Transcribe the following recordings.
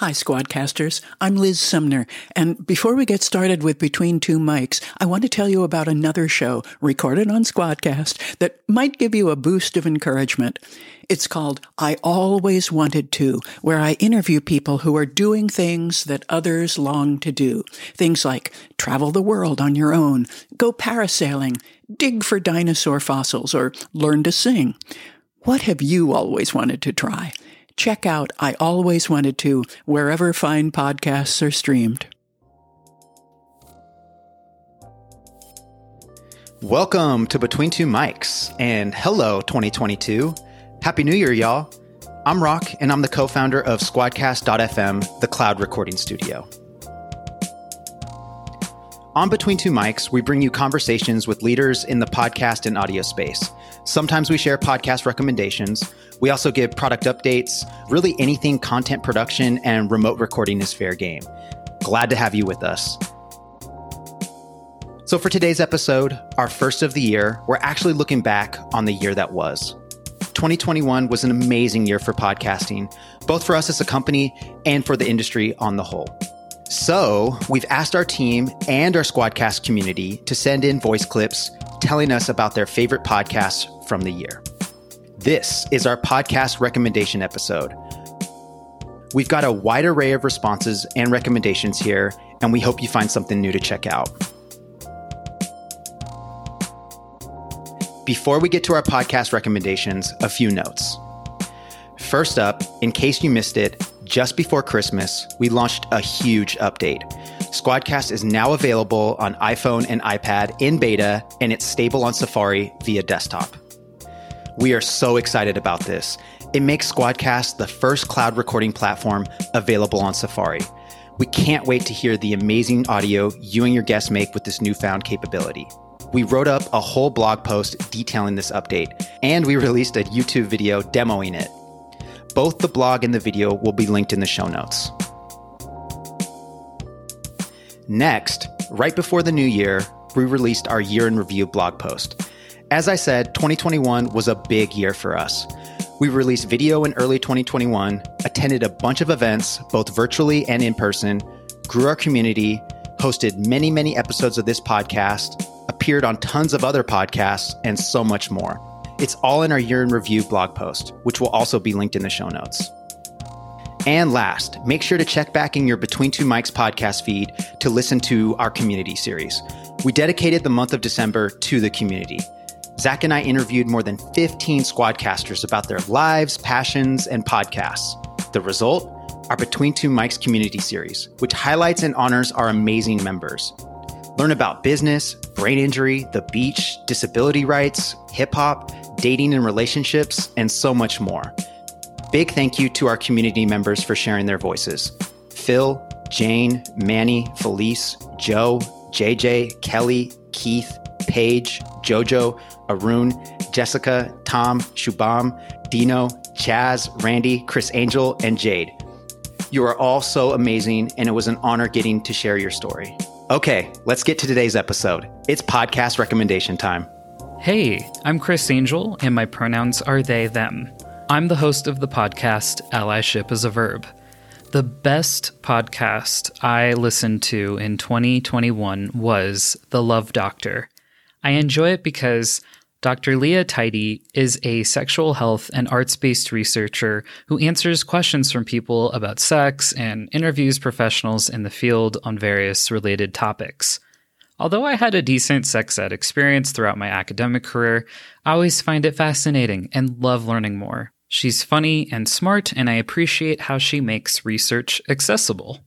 Hi, Squadcasters. I'm Liz Sumner, and before we get started with Between Two Mics, I want to tell you about another show recorded on Squadcast that might give you a boost of encouragement. It's called I Always Wanted To, where I interview people who are doing things that others long to do. Things like travel the world on your own, go parasailing, dig for dinosaur fossils, or learn to sing. What have you always wanted to try? Check out I Always Wanted to wherever fine podcasts are streamed. Welcome to Between Two Mics and hello 2022. Happy New Year, y'all. I'm Rock and I'm the co founder of Squadcast.fm, the cloud recording studio. On Between Two Mics, we bring you conversations with leaders in the podcast and audio space. Sometimes we share podcast recommendations. We also give product updates. Really, anything content production and remote recording is fair game. Glad to have you with us. So, for today's episode, our first of the year, we're actually looking back on the year that was. 2021 was an amazing year for podcasting, both for us as a company and for the industry on the whole. So, we've asked our team and our Squadcast community to send in voice clips telling us about their favorite podcasts from the year. This is our podcast recommendation episode. We've got a wide array of responses and recommendations here, and we hope you find something new to check out. Before we get to our podcast recommendations, a few notes. First up, in case you missed it, just before Christmas, we launched a huge update. Squadcast is now available on iPhone and iPad in beta, and it's stable on Safari via desktop. We are so excited about this. It makes Squadcast the first cloud recording platform available on Safari. We can't wait to hear the amazing audio you and your guests make with this newfound capability. We wrote up a whole blog post detailing this update, and we released a YouTube video demoing it. Both the blog and the video will be linked in the show notes. Next, right before the new year, we released our year in review blog post. As I said, 2021 was a big year for us. We released video in early 2021, attended a bunch of events, both virtually and in person, grew our community, hosted many, many episodes of this podcast, appeared on tons of other podcasts, and so much more. It's all in our year in review blog post, which will also be linked in the show notes. And last, make sure to check back in your Between Two Mics podcast feed to listen to our community series. We dedicated the month of December to the community. Zach and I interviewed more than 15 squadcasters about their lives, passions, and podcasts. The result? Our Between Two Mics community series, which highlights and honors our amazing members. Learn about business, brain injury, the beach, disability rights, hip hop, dating and relationships, and so much more. Big thank you to our community members for sharing their voices Phil, Jane, Manny, Felice, Joe, JJ, Kelly, Keith, Paige, Jojo, Arun, Jessica, Tom, Shubham, Dino, Chaz, Randy, Chris Angel, and Jade. You are all so amazing, and it was an honor getting to share your story. Okay, let's get to today's episode. It's podcast recommendation time. Hey, I'm Chris Angel, and my pronouns are they, them. I'm the host of the podcast Allyship is a Verb. The best podcast I listened to in 2021 was The Love Doctor. I enjoy it because Dr. Leah Tidy is a sexual health and arts based researcher who answers questions from people about sex and interviews professionals in the field on various related topics. Although I had a decent sex ed experience throughout my academic career, I always find it fascinating and love learning more. She's funny and smart, and I appreciate how she makes research accessible.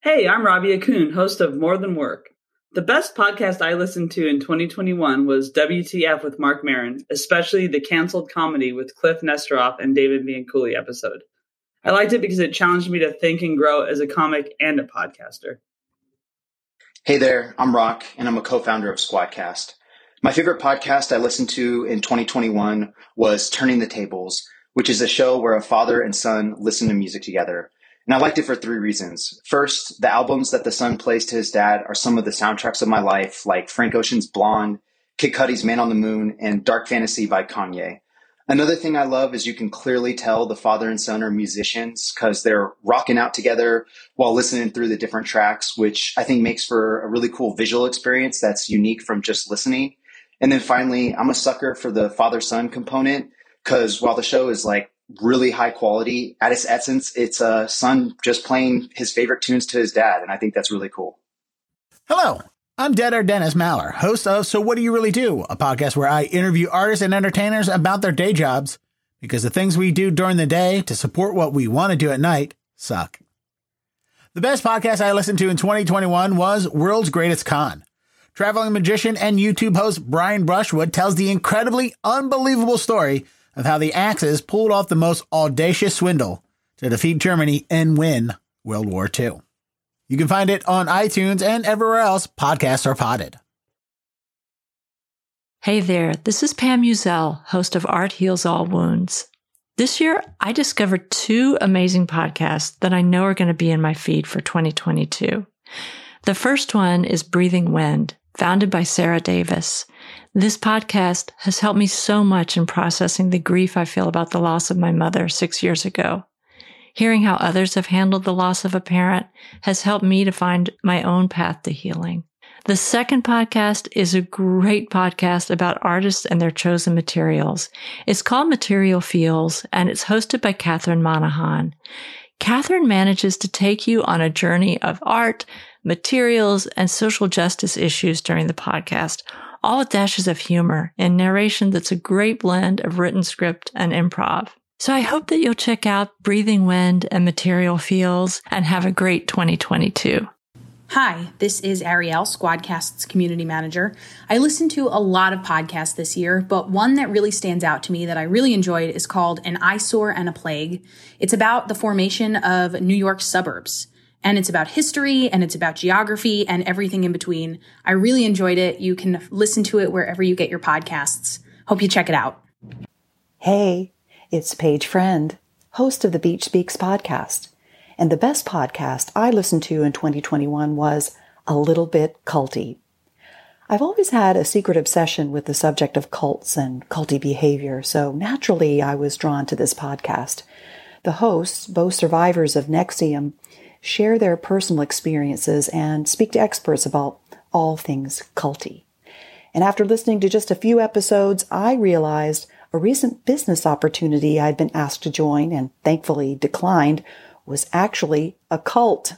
Hey, I'm Robbie Akun, host of More Than Work. The best podcast I listened to in 2021 was WTF with Marc Maron, especially the canceled comedy with Cliff Nesteroff and David Bianculli episode. I liked it because it challenged me to think and grow as a comic and a podcaster. Hey there, I'm Rock, and I'm a co founder of Squadcast. My favorite podcast I listened to in 2021 was Turning the Tables, which is a show where a father and son listen to music together. And I liked it for three reasons. First, the albums that the son plays to his dad are some of the soundtracks of my life, like Frank Ocean's Blonde, Kid Cudi's Man on the Moon, and Dark Fantasy by Kanye. Another thing I love is you can clearly tell the father and son are musicians because they're rocking out together while listening through the different tracks, which I think makes for a really cool visual experience that's unique from just listening. And then finally, I'm a sucker for the father son component because while the show is like really high quality, at its essence, it's a son just playing his favorite tunes to his dad. And I think that's really cool. Hello, I'm Dead Deader Dennis Maller, host of So What Do You Really Do, a podcast where I interview artists and entertainers about their day jobs because the things we do during the day to support what we want to do at night suck. The best podcast I listened to in 2021 was World's Greatest Con. Traveling magician and YouTube host Brian Brushwood tells the incredibly unbelievable story of how the Axis pulled off the most audacious swindle to defeat Germany and win World War II. You can find it on iTunes and everywhere else podcasts are potted. Hey there, this is Pam Uzel, host of Art Heals All Wounds. This year, I discovered two amazing podcasts that I know are going to be in my feed for 2022. The first one is Breathing Wind, founded by Sarah Davis. This podcast has helped me so much in processing the grief I feel about the loss of my mother six years ago. Hearing how others have handled the loss of a parent has helped me to find my own path to healing. The second podcast is a great podcast about artists and their chosen materials. It's called Material Feels and it's hosted by Catherine Monahan. Catherine manages to take you on a journey of art, materials, and social justice issues during the podcast, all with dashes of humor and narration that's a great blend of written script and improv. So I hope that you'll check out Breathing Wind and Material Feels and have a great 2022. Hi, this is Ariel, Squadcast's community manager. I listened to a lot of podcasts this year, but one that really stands out to me that I really enjoyed is called An Eyesore and a Plague. It's about the formation of New York suburbs. And it's about history and it's about geography and everything in between. I really enjoyed it. You can listen to it wherever you get your podcasts. Hope you check it out. Hey, it's Paige Friend, host of the Beach Speaks podcast. And the best podcast I listened to in 2021 was A Little Bit Culty. I've always had a secret obsession with the subject of cults and culty behavior, so naturally I was drawn to this podcast. The hosts, both survivors of NXIVM, share their personal experiences and speak to experts about all things culty. And after listening to just a few episodes, I realized a recent business opportunity I'd been asked to join and thankfully declined was actually a cult.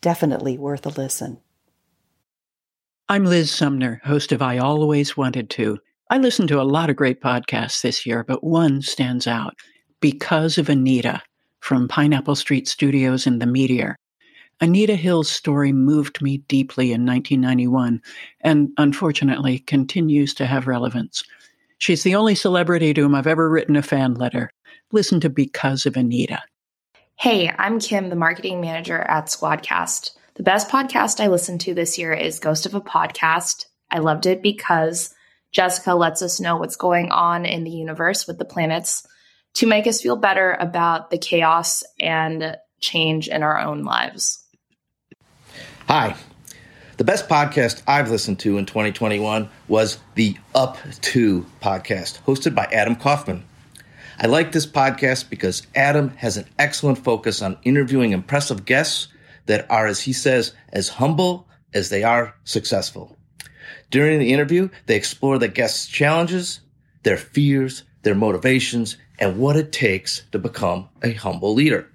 Definitely worth a listen. I'm Liz Sumner, host of I Always Wanted to. I listened to a lot of great podcasts this year, but one stands out Because of Anita from Pineapple Street Studios and The Meteor. Anita Hill's story moved me deeply in 1991 and unfortunately continues to have relevance. She's the only celebrity to whom I've ever written a fan letter. Listen to Because of Anita. Hey, I'm Kim, the marketing manager at Squadcast. The best podcast I listened to this year is Ghost of a Podcast. I loved it because Jessica lets us know what's going on in the universe with the planets to make us feel better about the chaos and change in our own lives. Hi, the best podcast I've listened to in 2021 was the Up To podcast, hosted by Adam Kaufman. I like this podcast because Adam has an excellent focus on interviewing impressive guests that are, as he says, as humble as they are successful. During the interview, they explore the guests' challenges, their fears, their motivations, and what it takes to become a humble leader.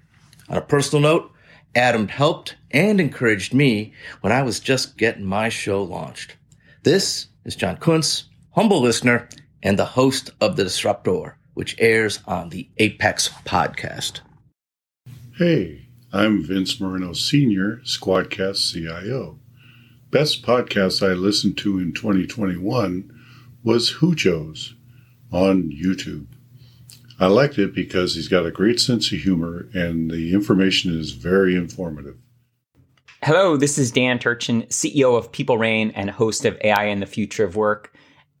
On a personal note, Adam helped and encouraged me when I was just getting my show launched. This is John Kuntz, humble listener and the host of The Disruptor, which airs on the Apex podcast. Hey, I'm Vince Moreno Sr., Squadcast CIO. Best podcast I listened to in 2021 was Hoojo's on YouTube. I liked it because he's got a great sense of humor and the information is very informative. Hello, this is Dan Turchin, CEO of PeopleReign and host of AI and the Future of Work.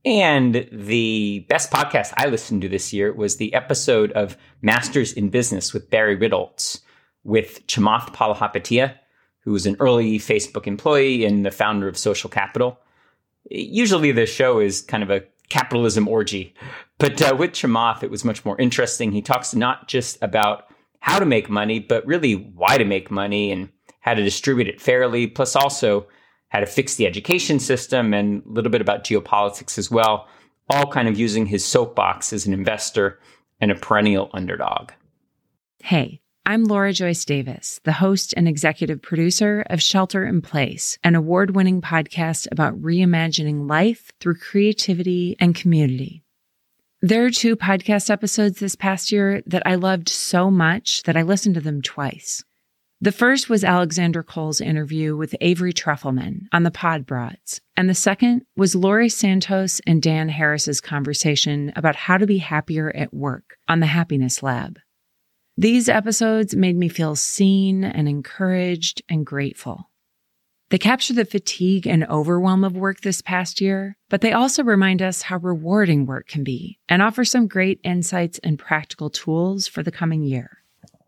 And the best podcast I listened to this year was the episode of Masters in Business with Barry Ritholtz with Chamath Palihapitiya, who was an early Facebook employee and the founder of Social Capital. Usually the show is kind of a capitalism orgy. But uh, with Chamath, it was much more interesting. He talks not just about how to make money, but really why to make money and how to distribute it fairly, plus also how to fix the education system and a little bit about geopolitics as well, all kind of using his soapbox as an investor and a perennial underdog. Hey, I'm Laura Joyce Davis, the host and executive producer of Shelter in Place, an award winning podcast about reimagining life through creativity and community. There are two podcast episodes this past year that I loved so much that I listened to them twice. The first was Alexander Cole's interview with Avery Trufelman on the Pod Broads, and the second was Laurie Santos and Dan Harris's conversation about how to be happier at work on the Happiness Lab. These episodes made me feel seen and encouraged and grateful. They capture the fatigue and overwhelm of work this past year, but they also remind us how rewarding work can be and offer some great insights and practical tools for the coming year.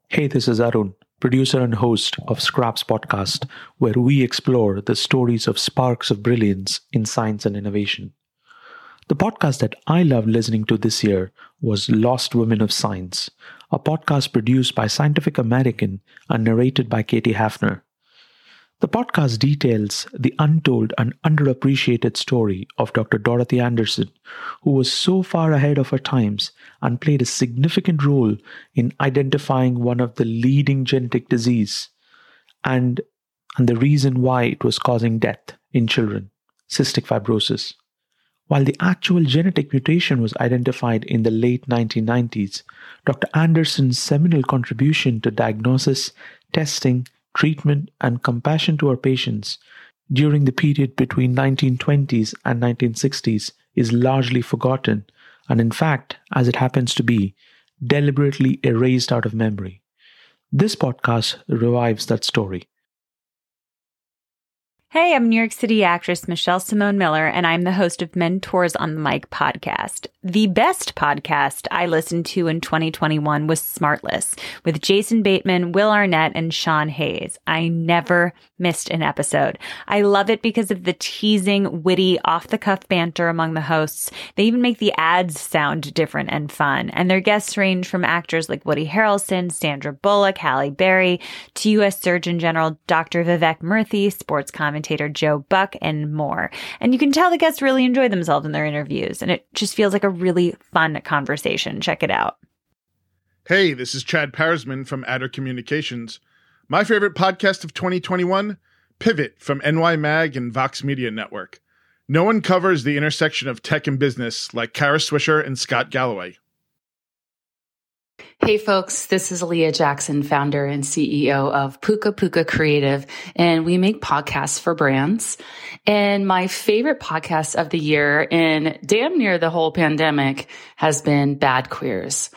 Hey, this is Arun producer and host of Scraps Podcast, where we explore the stories of sparks of brilliance in science and innovation. The podcast that I loved listening to this year was Lost Women of Science, a podcast produced by Scientific American and narrated by Katie Hafner. The podcast details the untold and underappreciated story of Dr. Dorothy Andersen, who was so far ahead of her times and played a significant role in identifying one of the leading genetic disease and, and the reason why it was causing death in children, cystic fibrosis. While the actual genetic mutation was identified in the late 1990s, Dr. Andersen's seminal contribution to diagnosis, testing, treatment, and compassion to our patients during the period between 1920s and 1960s is largely forgotten and in fact, as it happens to be, deliberately erased out of memory. This podcast revives that story. Hey, I'm New York City actress Michelle Simone Miller, and I'm the host of Mentors on the Mic podcast. The best podcast I listened to in 2021 was Smartless with Jason Bateman, Will Arnett, and Sean Hayes. I never missed an episode. I love it because of the teasing, witty, off the cuff banter among the hosts. They even make the ads sound different and fun. And their guests range from actors like Woody Harrelson, Sandra Bullock, Halle Berry, to U.S. Surgeon General Dr. Vivek Murthy, sports commentator commentator Joe Buck, and more. And you can tell the guests really enjoy themselves in their interviews, and it just feels like a really fun conversation. Check it out. Hey, this is Chad Parsman from Adder Communications. My favorite podcast of 2021 Pivot from NY Mag and Vox Media Network. No one covers the intersection of tech and business like Kara Swisher and Scott Galloway. Hey folks, this is Leah Jackson, founder and CEO of Puka Puka Creative, and we make podcasts for brands. And my favorite podcast of the year in damn near the whole pandemic has been Bad Queers.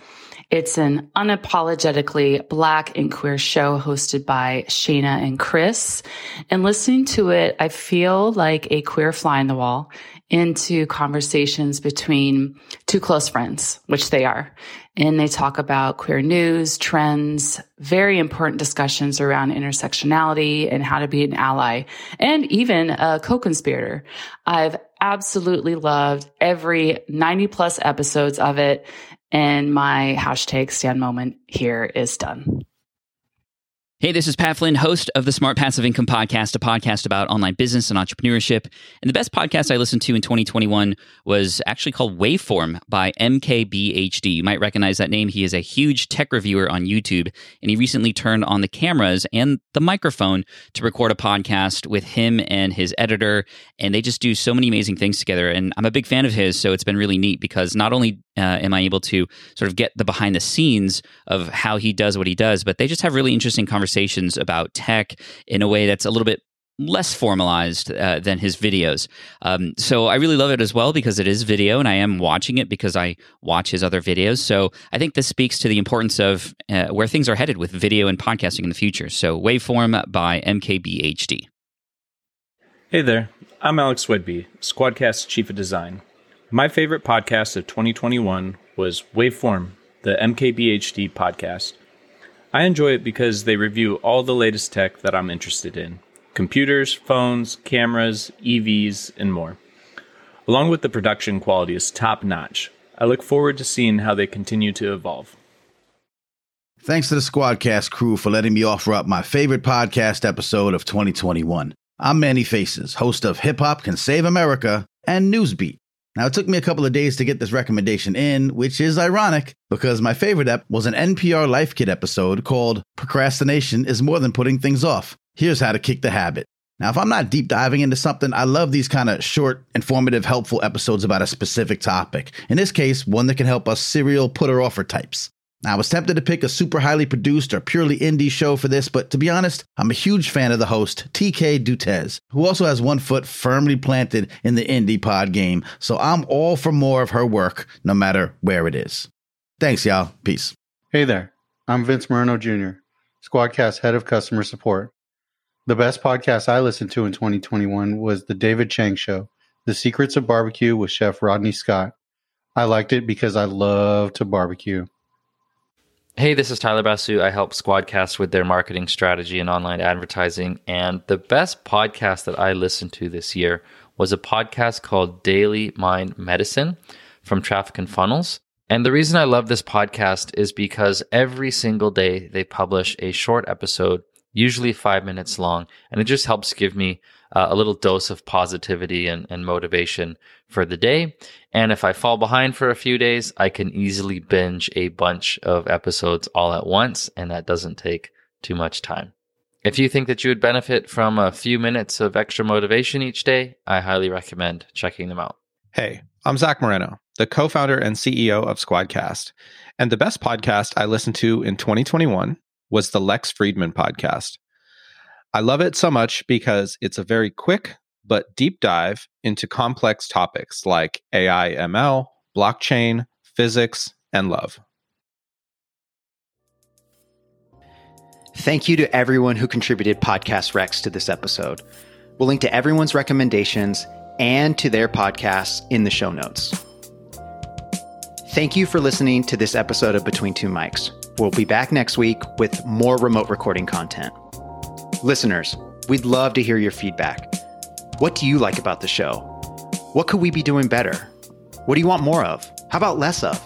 It's an unapologetically black and queer show hosted by Shayna and Chris. And listening to it, I feel like a queer fly in the wall into conversations between two close friends, which they are. And they talk about queer news, trends, very important discussions around intersectionality and how to be an ally and even a co-conspirator. I've absolutely loved every 90 plus episodes of it. And my hashtag stand moment here is done. Hey, this is Pat Flynn, host of the Smart Passive Income Podcast, a podcast about online business and entrepreneurship. And the best podcast I listened to in 2021 was actually called Waveform by MKBHD. You might recognize that name. He is a huge tech reviewer on YouTube, and he recently turned on the cameras and the microphone to record a podcast with him and his editor. And they just do so many amazing things together. And I'm a big fan of his, so it's been really neat because not only uh, am I able to sort of get the behind the scenes of how he does what he does, but they just have really interesting conversations about tech in a way that's a little bit less formalized uh, than his videos. Um, so I really love it as well because it is video and I am watching it because I watch his other videos. So I think this speaks to the importance of uh, where things are headed with video and podcasting in the future. So Waveform by MKBHD. Hey there, I'm Alex Wedby, Squadcast Chief of Design. My favorite podcast of 2021 was Waveform, the MKBHD podcast. I enjoy it because they review all the latest tech that I'm interested in computers, phones, cameras, EVs, and more. along with the production quality is top notch. I look forward to seeing how they continue to evolve. Thanks to the Squadcast crew for letting me offer up my favorite podcast episode of 2021. I'm Manny Faces, host of Hip Hop Can Save America and Newsbeat. Now, it took me a couple of days to get this recommendation in, which is ironic because my favorite ep was an NPR Life Kit episode called Procrastination is More Than Putting Things Off. Here's how to kick the habit. Now, if I'm not deep diving into something, I love these kind of short, informative, helpful episodes about a specific topic. In this case, one that can help us serial putter offer types. I was tempted to pick a super highly produced or purely indie show for this, but to be honest, I'm a huge fan of the host, TK Dutes, who also has one foot firmly planted in the indie pod game, so I'm all for more of her work, no matter where it is. Thanks, y'all. Peace. Hey there. I'm Vince Moreno Jr., Squadcast Head of Customer Support. The best podcast I listened to in 2021 was The David Chang Show, The Secrets of Barbecue with Chef Rodney Scott. I liked it because I love to barbecue. Hey, this is Tyler Basu. I help Squadcast with their marketing strategy and online advertising. And the best podcast that I listened to this year was a podcast called Daily Mind Medicine from Traffic and Funnels. And the reason I love this podcast is because every single day they publish a short episode, usually five minutes long, and it just helps give me uh, a little dose of positivity and, and motivation for the day. And if I fall behind for a few days, I can easily binge a bunch of episodes all at once, and that doesn't take too much time. If you think that you would benefit from a few minutes of extra motivation each day, I highly recommend checking them out. Hey, I'm Zach Moreno, the co founder and CEO of Squadcast. And the best podcast I listened to in 2021 was the Lex Fridman podcast. I love it so much because it's a very quick but deep dive into complex topics like AI ML, blockchain, physics, and love. Thank you to everyone who contributed Podcast Rex to this episode. We'll link to everyone's recommendations and to their podcasts in the show notes. Thank you for listening to this episode of Between Two Mics. We'll be back next week with more remote recording content. Listeners, we'd love to hear your feedback. What do you like about the show? What could we be doing better? What do you want more of? How about less of?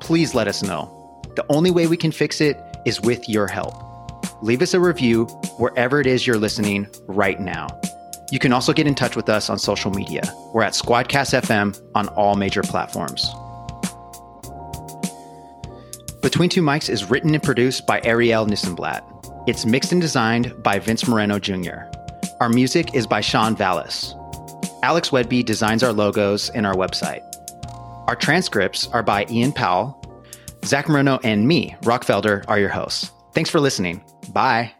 Please let us know. The only way we can fix it is with your help. Leave us a review wherever it is you're listening right now. You can also get in touch with us on social media. We're at Squadcast FM on all major platforms. Between Two Mics is written and produced by Ariel Nissenblatt. It's mixed and designed by Vince Moreno Jr. Our music is by Sean Vallis. Alex Wedby designs our logos and our website. Our transcripts are by Ian Powell. Zach Moreno and me, Rock Felder, are your hosts. Thanks for listening. Bye.